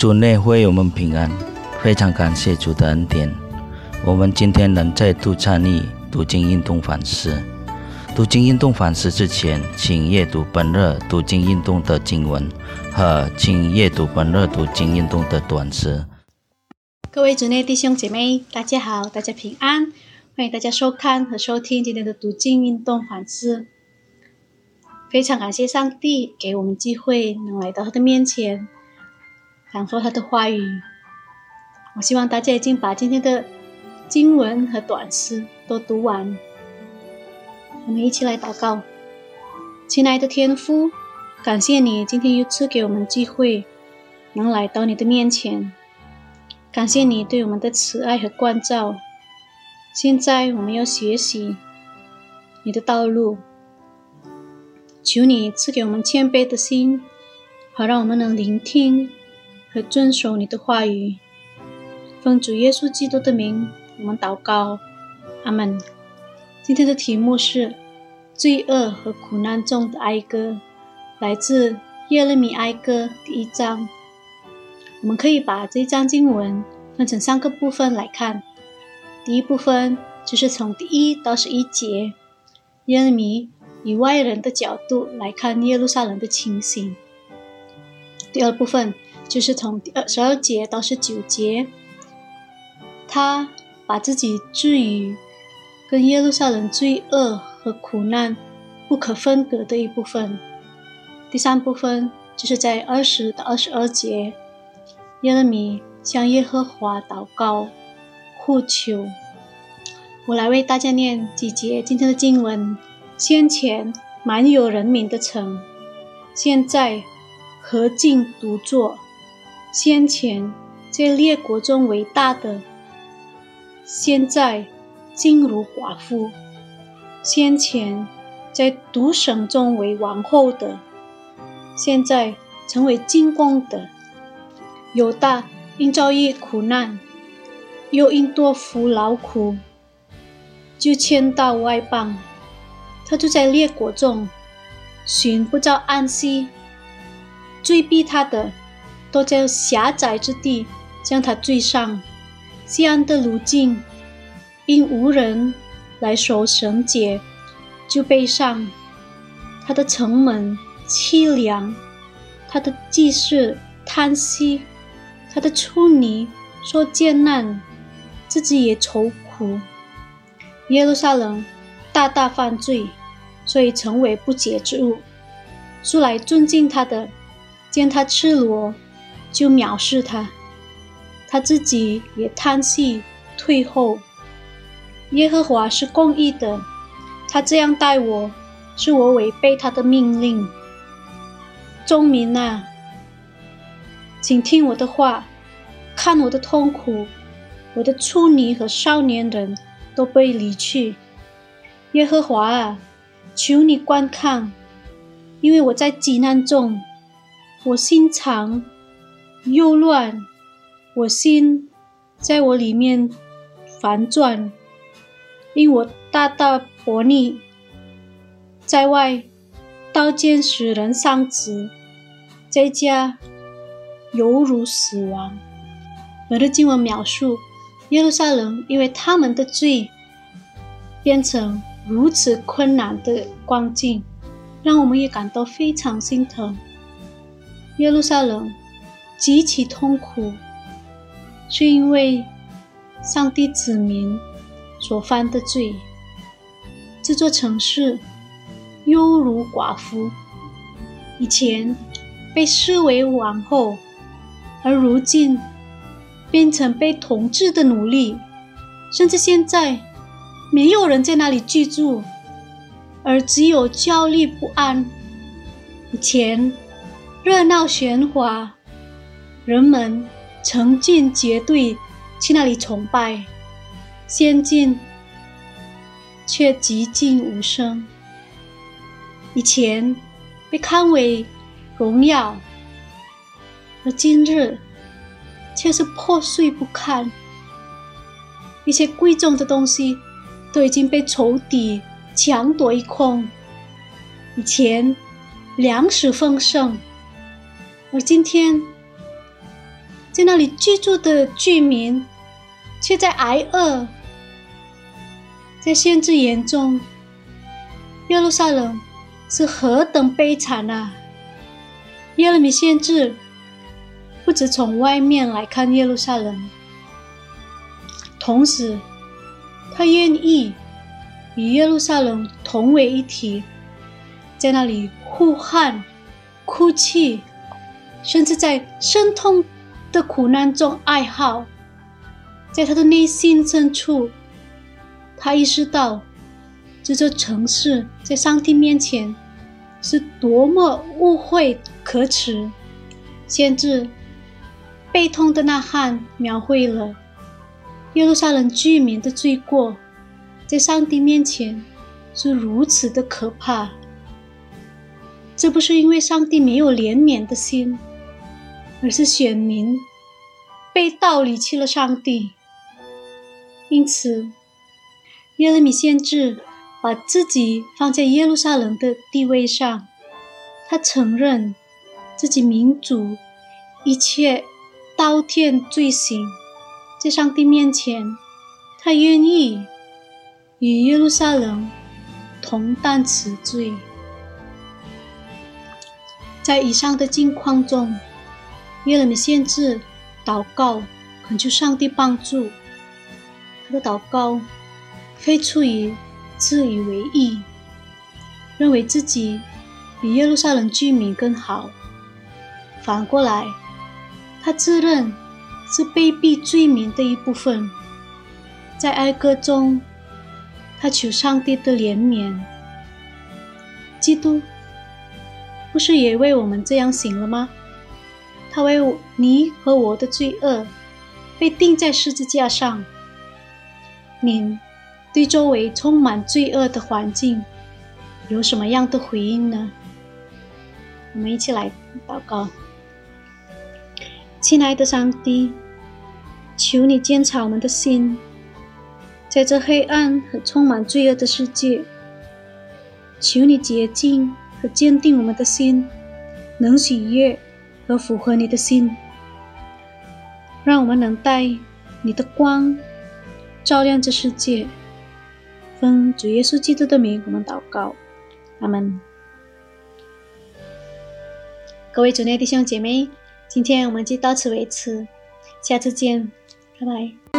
主内会我们平安，非常感谢主的恩典。我们今天能再度参与读经运动反思。读经运动反思之前，请阅读本日读经运动的经文和请阅读本日读经运动的短诗。各位主内弟兄姐妹，大家好，大家平安，欢迎大家收看和收听今天的读经运动反思。非常感谢上帝给我们机会能来到他的面前，讲说他的话语。我希望大家已经把今天的经文和短诗都读完。我们一起来祷告，亲爱的天父，感谢你今天又赐给我们机会，能来到你的面前。感谢你对我们的慈爱和关照。现在我们要学习你的道路。求你赐给我们谦卑的心，好让我们能聆听和遵守你的话语。奉主耶稣基督的名，我们祷告，阿门。今天的题目是罪恶和苦难中的哀歌，来自耶利米哀歌第一章。我们可以把这一章经文分成三个部分来看。第一部分就是从第一到十一节，耶利米。以外人的角度来看耶路撒冷的情形。第二部分就是从第二十二节到十九节，他把自己置于跟耶路撒冷罪恶和苦难不可分割的一部分。第三部分就是在二十到二十二节，耶利米向耶和华祷告呼求。我来为大家念几节今天的经文。先前满有人民的城，现在何竟独坐？先前在列国中为大的，现在竟如寡妇；先前在独省中为王后的，现在成为进贡的。犹大因遭遇苦难，又因多服劳苦，就迁到外邦。他住在列国中，寻不着安息。追逼他的，都在狭窄之地将他追上。西安的路径，因无人来守绳结，就背上。他的城门凄凉，他的祭祀叹息，他的处女说艰难，自己也愁苦。耶路撒冷大大犯罪。所以成为不洁之物。素来尊敬他的，见他赤裸，就藐视他。他自己也叹气退后。耶和华是公义的，他这样待我，是我违背他的命令。众民啊，请听我的话，看我的痛苦，我的处女和少年人都被离去。耶和华啊！求你观看，因为我在极难中，我心肠又乱，我心在我里面反转，因我大大薄逆，在外刀剑使人丧子，在家犹如死亡。我的经文描述耶路撒冷，因为他们的罪变成。如此困难的光景，让我们也感到非常心疼。耶路撒冷极其痛苦，是因为上帝子民所犯的罪。这座城市犹如寡妇，以前被视为王后，而如今变成被统治的奴隶，甚至现在。没有人在那里居住，而只有焦虑不安。以前热闹喧哗，人们成群结队去那里崇拜，先进却寂静无声。以前被看为荣耀，而今日却是破碎不堪。一些贵重的东西。都已经被仇敌抢夺一空。以前粮食丰盛，而今天在那里居住的居民却在挨饿，在限制严重。耶路撒冷是何等悲惨啊！耶利米先知不止从外面来看耶路撒冷，同时他愿意与耶路撒冷同为一体，在那里呼喊、哭泣，甚至在深痛的苦难中哀号。在他的内心深处，他意识到。这座城市在上帝面前是多么污秽可耻，先知悲痛的呐喊描绘了耶路撒冷居民的罪过，在上帝面前是如此的可怕。这不是因为上帝没有怜悯的心，而是选民被盗离弃了上帝，因此耶利米先知。把自己放在耶路撒冷的地位上，他承认自己民族一切刀天罪行，在上帝面前，他愿意与耶路撒冷同担此罪。在以上的境况中，耶利米先知祷告，恳求上帝帮助。他的祷告非出于。自以为意，认为自己比耶路撒冷居民更好。反过来，他自认是卑鄙罪名的一部分。在哀歌中，他求上帝的怜悯。基督不是也为我们这样行了吗？他为你和我的罪恶被钉在十字架上。你。对周围充满罪恶的环境有什么样的回应呢？我们一起来祷告，亲爱的上帝，求你坚察我们的心，在这黑暗和充满罪恶的世界，求你洁净和坚定我们的心，能喜悦和符合你的心，让我们能带你的光照亮这世界。奉主耶稣基督的名，我们祷告，阿门。各位主内弟兄姐妹，今天我们就到此为止，下次见，拜拜。